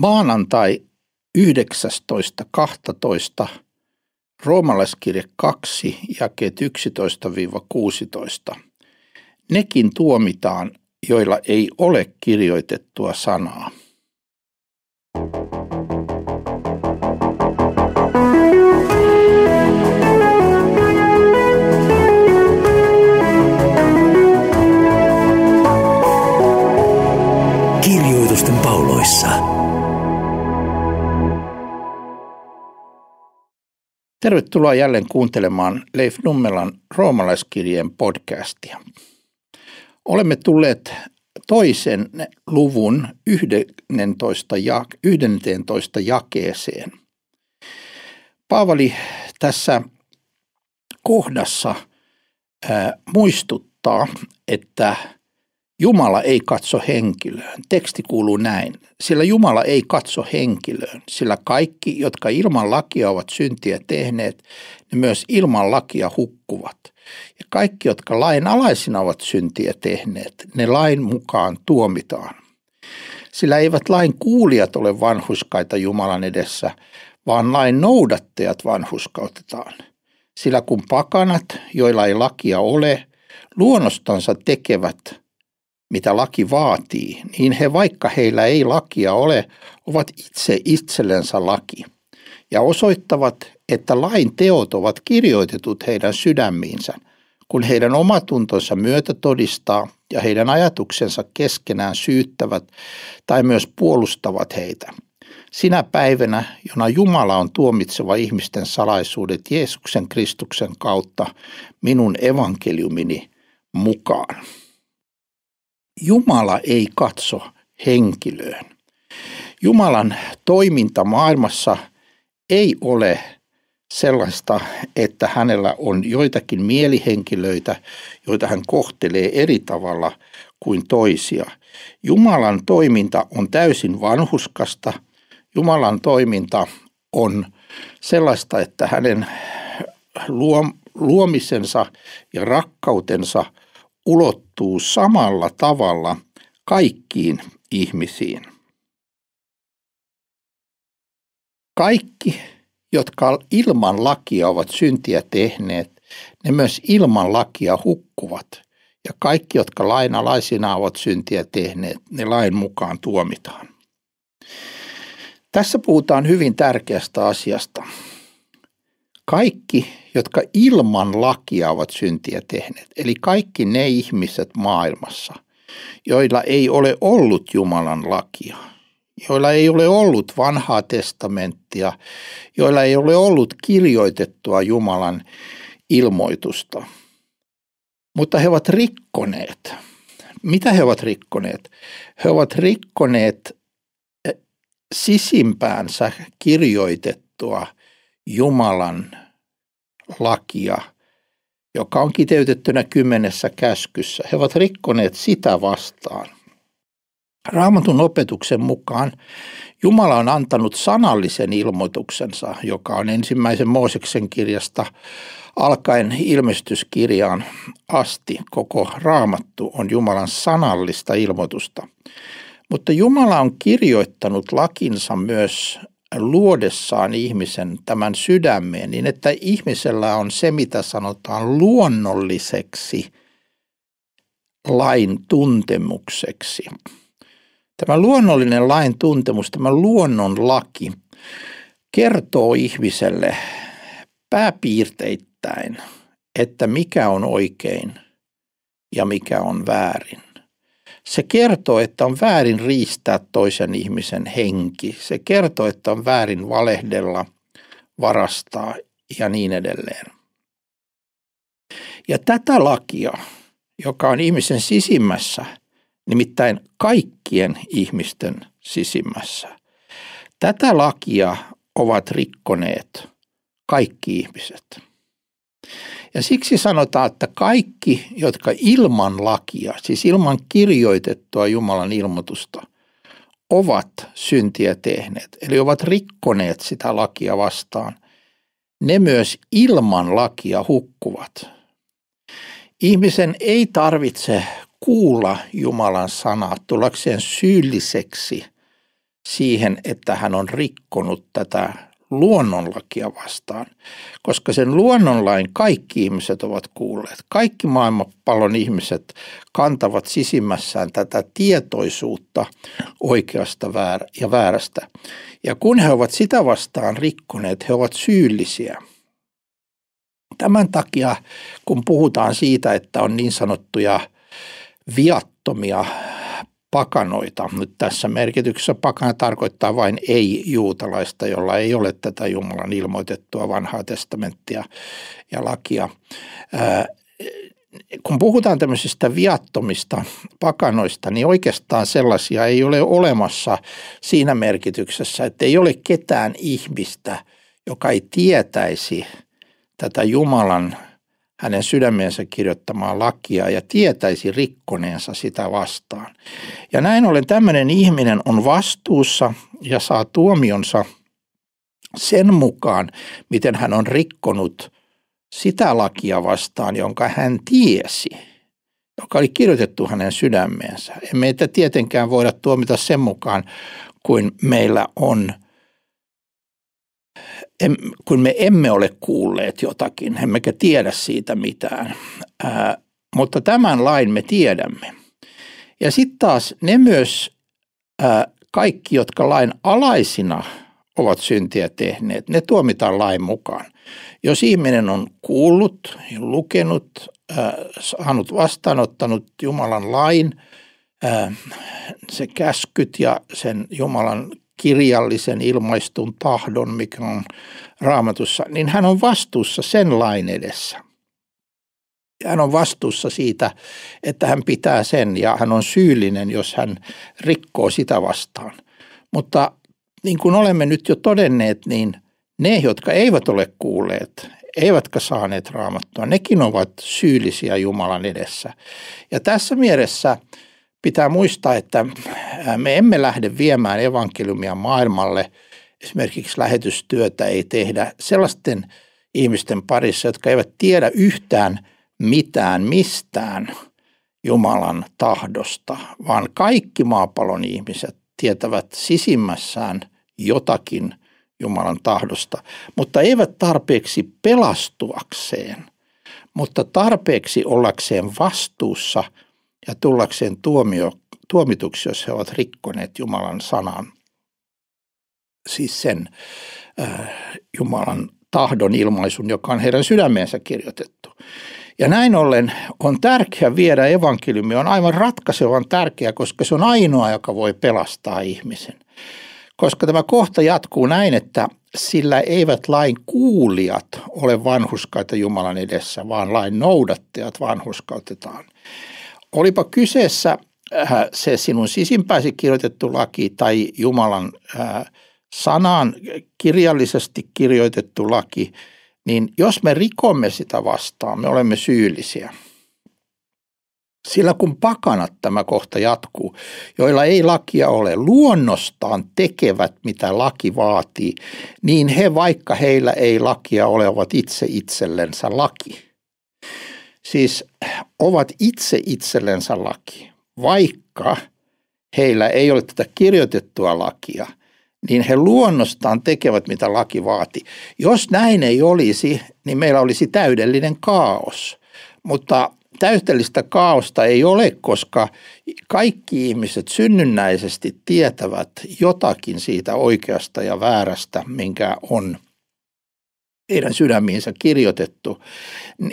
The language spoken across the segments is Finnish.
maanantai 19.12. Roomalaiskirje 2, jakeet 11-16. Nekin tuomitaan, joilla ei ole kirjoitettua sanaa. Kirjoitusten pauloissa. Tervetuloa jälleen kuuntelemaan Leif Nummelan roomalaiskirjeen podcastia. Olemme tulleet toisen luvun 11, 11 jakeeseen. Paavali tässä kohdassa muistuttaa, että Jumala ei katso henkilöön. Teksti kuuluu näin. Sillä Jumala ei katso henkilöön, sillä kaikki, jotka ilman lakia ovat syntiä tehneet, ne myös ilman lakia hukkuvat. Ja kaikki, jotka lain alaisina ovat syntiä tehneet, ne lain mukaan tuomitaan. Sillä eivät lain kuulijat ole vanhuskaita Jumalan edessä, vaan lain noudattajat vanhuskautetaan. Sillä kun pakanat, joilla ei lakia ole, luonnostansa tekevät – mitä laki vaatii, niin he vaikka heillä ei lakia ole, ovat itse itsellensä laki ja osoittavat, että lain teot ovat kirjoitetut heidän sydämiinsä, kun heidän omatuntonsa myötä todistaa ja heidän ajatuksensa keskenään syyttävät tai myös puolustavat heitä. Sinä päivänä, jona Jumala on tuomitseva ihmisten salaisuudet Jeesuksen Kristuksen kautta minun evankeliumini mukaan. Jumala ei katso henkilöön. Jumalan toiminta maailmassa ei ole sellaista, että hänellä on joitakin mielihenkilöitä, joita hän kohtelee eri tavalla kuin toisia. Jumalan toiminta on täysin vanhuskasta. Jumalan toiminta on sellaista, että hänen luomisensa ja rakkautensa – ulottuu samalla tavalla kaikkiin ihmisiin. Kaikki, jotka ilman lakia ovat syntiä tehneet, ne myös ilman lakia hukkuvat. Ja kaikki, jotka lainalaisina ovat syntiä tehneet, ne lain mukaan tuomitaan. Tässä puhutaan hyvin tärkeästä asiasta. Kaikki, jotka ilman lakia ovat syntiä tehneet, eli kaikki ne ihmiset maailmassa, joilla ei ole ollut Jumalan lakia, joilla ei ole ollut vanhaa testamenttia, joilla ei ole ollut kirjoitettua Jumalan ilmoitusta. Mutta he ovat rikkoneet. Mitä he ovat rikkoneet? He ovat rikkoneet eh, sisimpäänsä kirjoitettua Jumalan lakia, joka on kiteytettynä kymmenessä käskyssä. He ovat rikkoneet sitä vastaan. Raamatun opetuksen mukaan Jumala on antanut sanallisen ilmoituksensa, joka on ensimmäisen Mooseksen kirjasta alkaen ilmestyskirjaan asti. Koko raamattu on Jumalan sanallista ilmoitusta. Mutta Jumala on kirjoittanut lakinsa myös luodessaan ihmisen tämän sydämeen, niin että ihmisellä on se, mitä sanotaan luonnolliseksi lain tuntemukseksi. Tämä luonnollinen lain tuntemus, tämä luonnon laki, kertoo ihmiselle pääpiirteittäin, että mikä on oikein ja mikä on väärin. Se kertoo, että on väärin riistää toisen ihmisen henki. Se kertoo, että on väärin valehdella, varastaa ja niin edelleen. Ja tätä lakia, joka on ihmisen sisimmässä, nimittäin kaikkien ihmisten sisimmässä, tätä lakia ovat rikkoneet kaikki ihmiset. Ja siksi sanotaan, että kaikki, jotka ilman lakia, siis ilman kirjoitettua Jumalan ilmoitusta, ovat syntiä tehneet, eli ovat rikkoneet sitä lakia vastaan, ne myös ilman lakia hukkuvat. Ihmisen ei tarvitse kuulla Jumalan sanaa tullakseen syylliseksi siihen, että hän on rikkonut tätä luonnonlakia vastaan, koska sen luonnonlain kaikki ihmiset ovat kuulleet. Kaikki maailmanpallon ihmiset kantavat sisimmässään tätä tietoisuutta oikeasta ja väärästä. Ja kun he ovat sitä vastaan rikkoneet, he ovat syyllisiä. Tämän takia, kun puhutaan siitä, että on niin sanottuja viattomia pakanoita. Nyt tässä merkityksessä pakana tarkoittaa vain ei-juutalaista, jolla ei ole tätä Jumalan ilmoitettua vanhaa testamenttia ja lakia. kun puhutaan tämmöisistä viattomista pakanoista, niin oikeastaan sellaisia ei ole olemassa siinä merkityksessä, että ei ole ketään ihmistä, joka ei tietäisi tätä Jumalan hänen sydämensä kirjoittamaa lakia ja tietäisi rikkoneensa sitä vastaan. Ja näin ollen tämmöinen ihminen on vastuussa ja saa tuomionsa sen mukaan, miten hän on rikkonut sitä lakia vastaan, jonka hän tiesi, joka oli kirjoitettu hänen sydämeensä. Emme meitä tietenkään voida tuomita sen mukaan, kuin meillä on – kun me emme ole kuulleet jotakin, emmekä tiedä siitä mitään. Ää, mutta tämän lain me tiedämme. Ja sitten taas ne myös ää, kaikki, jotka lain alaisina ovat syntiä tehneet, ne tuomitaan lain mukaan. Jos ihminen on kuullut lukenut, ää, saanut vastaanottanut Jumalan lain, ää, se käskyt ja sen Jumalan kirjallisen ilmaistun tahdon, mikä on raamatussa, niin hän on vastuussa sen lain edessä. Hän on vastuussa siitä, että hän pitää sen ja hän on syyllinen, jos hän rikkoo sitä vastaan. Mutta niin kuin olemme nyt jo todenneet, niin ne, jotka eivät ole kuulleet, eivätkä saaneet raamattua, nekin ovat syyllisiä Jumalan edessä. Ja tässä mielessä – pitää muistaa, että me emme lähde viemään evankeliumia maailmalle. Esimerkiksi lähetystyötä ei tehdä sellaisten ihmisten parissa, jotka eivät tiedä yhtään mitään mistään Jumalan tahdosta, vaan kaikki maapallon ihmiset tietävät sisimmässään jotakin Jumalan tahdosta, mutta eivät tarpeeksi pelastuakseen, mutta tarpeeksi ollakseen vastuussa – ja tullakseen tuomio, tuomituksi, jos he ovat rikkoneet Jumalan sanan. Siis sen äh, Jumalan tahdon ilmaisun, joka on heidän sydämeensä kirjoitettu. Ja näin ollen on tärkeää viedä evankeliumi, on aivan ratkaisevan tärkeä, koska se on ainoa, joka voi pelastaa ihmisen. Koska tämä kohta jatkuu näin, että sillä eivät lain kuulijat ole vanhuskaita Jumalan edessä, vaan lain noudattajat vanhuskautetaan – Olipa kyseessä äh, se sinun sisimpäisi kirjoitettu laki tai Jumalan äh, sanaan kirjallisesti kirjoitettu laki, niin jos me rikomme sitä vastaan, me olemme syyllisiä. Sillä kun pakanat tämä kohta jatkuu, joilla ei lakia ole, luonnostaan tekevät mitä laki vaatii, niin he vaikka heillä ei lakia ole, ovat itse itsellensä laki siis ovat itse itsellensä laki, vaikka heillä ei ole tätä kirjoitettua lakia, niin he luonnostaan tekevät, mitä laki vaati. Jos näin ei olisi, niin meillä olisi täydellinen kaos. Mutta täydellistä kaaosta ei ole, koska kaikki ihmiset synnynnäisesti tietävät jotakin siitä oikeasta ja väärästä, minkä on – heidän sydämiinsä kirjoitettu.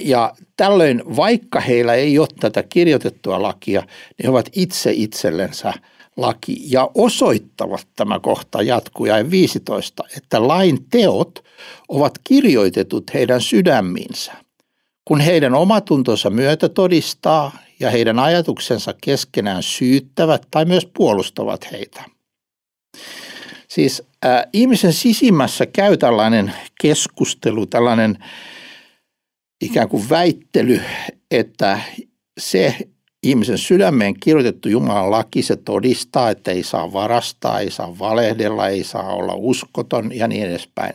Ja tällöin, vaikka heillä ei ole tätä kirjoitettua lakia, niin he ovat itse itsellensä laki ja osoittavat tämä kohta jatkuu ja 15, että lain teot ovat kirjoitetut heidän sydämiinsä. Kun heidän omatuntonsa myötä todistaa ja heidän ajatuksensa keskenään syyttävät tai myös puolustavat heitä. Siis äh, ihmisen sisimmässä käy tällainen keskustelu, tällainen ikään kuin väittely, että se ihmisen sydämeen kirjoitettu Jumalan laki, se todistaa, että ei saa varastaa, ei saa valehdella, ei saa olla uskoton ja niin edespäin.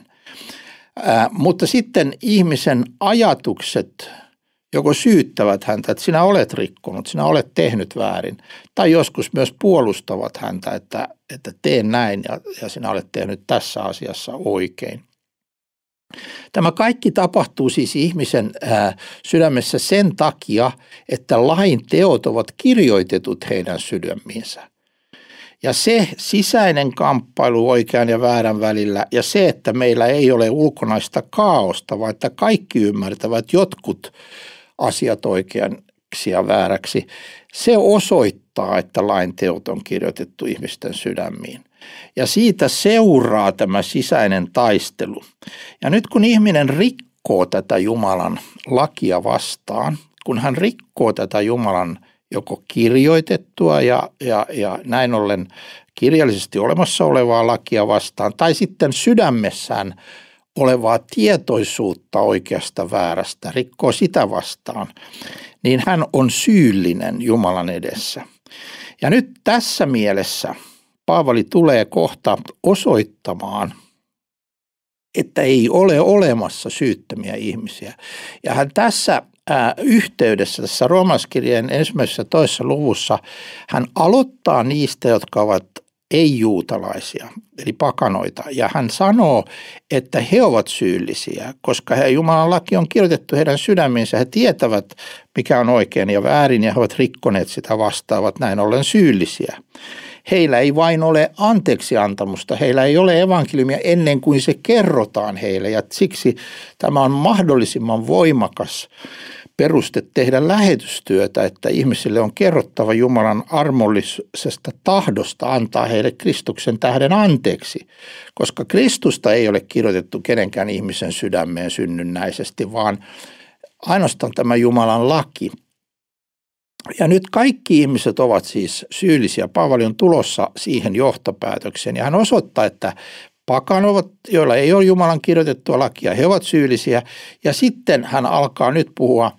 Ää, mutta sitten ihmisen ajatukset, joko syyttävät häntä, että sinä olet rikkonut, sinä olet tehnyt väärin, tai joskus myös puolustavat häntä, että, että tee näin ja, ja sinä olet tehnyt tässä asiassa oikein. Tämä kaikki tapahtuu siis ihmisen ää, sydämessä sen takia, että lain teot ovat kirjoitetut heidän sydämiinsä. Ja se sisäinen kamppailu oikean ja väärän välillä ja se, että meillä ei ole ulkonaista kaaosta, vaan että kaikki ymmärtävät jotkut asiat oikeaksi ja vääräksi, se osoittaa, että lain teot on kirjoitettu ihmisten sydämiin. Ja siitä seuraa tämä sisäinen taistelu. Ja nyt kun ihminen rikkoo tätä Jumalan lakia vastaan, kun hän rikkoo tätä Jumalan joko kirjoitettua ja, ja, ja näin ollen kirjallisesti olemassa olevaa lakia vastaan, tai sitten sydämessään olevaa tietoisuutta oikeasta väärästä, rikkoo sitä vastaan, niin hän on syyllinen Jumalan edessä. Ja nyt tässä mielessä Paavali tulee kohta osoittamaan, että ei ole olemassa syyttömiä ihmisiä. Ja hän tässä yhteydessä, tässä romaskirjeen ensimmäisessä toisessa luvussa, hän aloittaa niistä, jotka ovat ei-juutalaisia, eli pakanoita. Ja hän sanoo, että he ovat syyllisiä, koska he, Jumalan laki on kirjoitettu heidän sydämiinsä. He tietävät, mikä on oikein ja väärin, ja he ovat rikkoneet sitä vastaavat näin ollen syyllisiä. Heillä ei vain ole anteeksi antamusta, heillä ei ole evankeliumia ennen kuin se kerrotaan heille, ja siksi tämä on mahdollisimman voimakas peruste tehdä lähetystyötä, että ihmisille on kerrottava Jumalan armollisesta tahdosta antaa heille Kristuksen tähden anteeksi, koska Kristusta ei ole kirjoitettu kenenkään ihmisen sydämeen synnynnäisesti, vaan ainoastaan tämä Jumalan laki. Ja nyt kaikki ihmiset ovat siis syyllisiä. Paavali on tulossa siihen johtopäätökseen ja hän osoittaa, että pakanovat, joilla ei ole Jumalan kirjoitettua lakia, he ovat syyllisiä. Ja sitten hän alkaa nyt puhua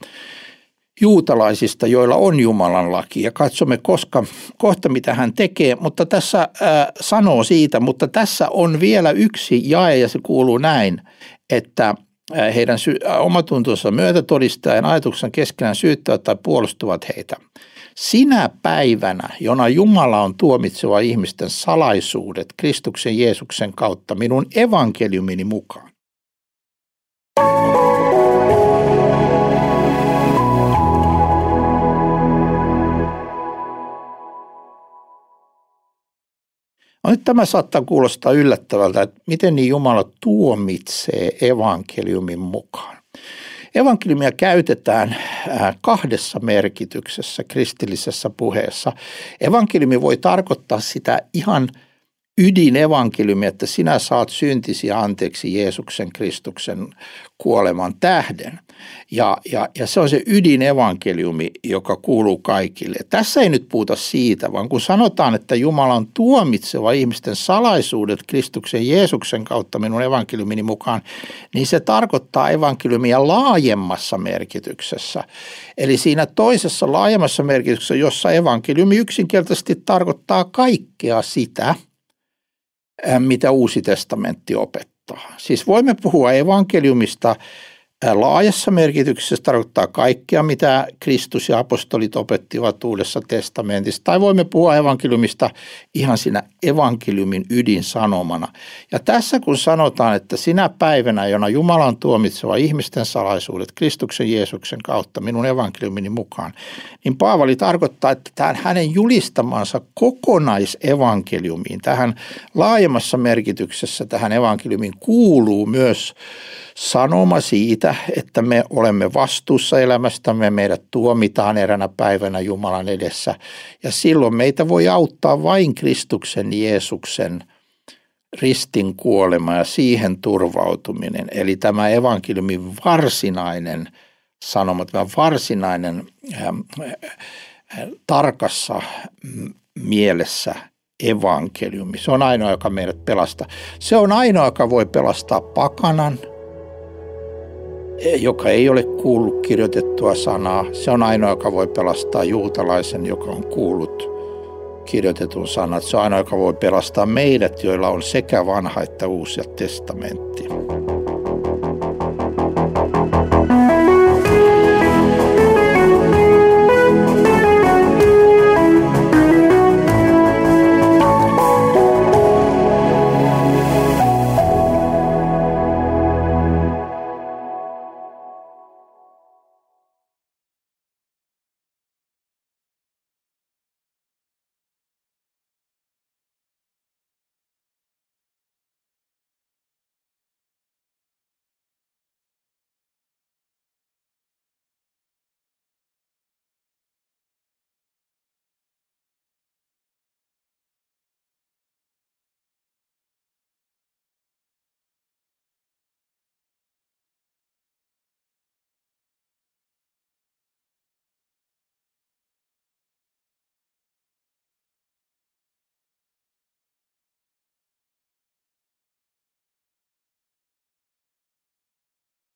juutalaisista, joilla on Jumalan laki. Ja katsomme koska, kohta, mitä hän tekee, mutta tässä äh, sanoo siitä, mutta tässä on vielä yksi jae ja se kuuluu näin, että heidän sy- omatuntonsa myötätodistajan ajatuksen keskenään syyttävät tai puolustuvat heitä – sinä päivänä, jona Jumala on tuomitseva ihmisten salaisuudet Kristuksen Jeesuksen kautta minun evankeliumini mukaan. No nyt tämä saattaa kuulostaa yllättävältä, että miten niin Jumala tuomitsee evankeliumin mukaan. Evankeliumia käytetään äh, kahdessa merkityksessä kristillisessä puheessa. Evankeliumi voi tarkoittaa sitä ihan ydinevankeliumi, että sinä saat syntisi anteeksi Jeesuksen Kristuksen kuoleman tähden. Ja, ja, ja se on se ydinevankeliumi, joka kuuluu kaikille. Tässä ei nyt puhuta siitä, vaan kun sanotaan, että Jumala on tuomitseva ihmisten salaisuudet Kristuksen Jeesuksen kautta minun evankeliumini mukaan, niin se tarkoittaa evankeliumia laajemmassa merkityksessä. Eli siinä toisessa laajemmassa merkityksessä, jossa evankeliumi yksinkertaisesti tarkoittaa kaikkea sitä – mitä uusi testamentti opettaa. Siis voimme puhua evankeliumista laajassa merkityksessä tarkoittaa kaikkea, mitä Kristus ja apostolit opettivat Uudessa testamentissa. Tai voimme puhua evankeliumista ihan siinä evankeliumin ydinsanomana. Ja tässä kun sanotaan, että sinä päivänä, jona Jumala on tuomitseva ihmisten salaisuudet Kristuksen Jeesuksen kautta minun evankeliumini mukaan, niin Paavali tarkoittaa, että tähän hänen julistamansa kokonaisevankeliumiin, tähän laajemmassa merkityksessä tähän evankeliumiin kuuluu myös sanoma siitä, että me olemme vastuussa elämästämme, meidät tuomitaan eränä päivänä Jumalan edessä. Ja silloin meitä voi auttaa vain Kristuksen Jeesuksen ristin kuolema ja siihen turvautuminen. Eli tämä evankeliumin varsinainen sanoma, tämä varsinainen äh, äh, tarkassa mielessä evankeliumi. Se on ainoa, joka meidät pelastaa. Se on ainoa, joka voi pelastaa pakanan – joka ei ole kuullut kirjoitettua sanaa. Se on ainoa, joka voi pelastaa juutalaisen, joka on kuullut kirjoitetun sanat. Se on ainoa, joka voi pelastaa meidät, joilla on sekä vanha että uusi testamentti.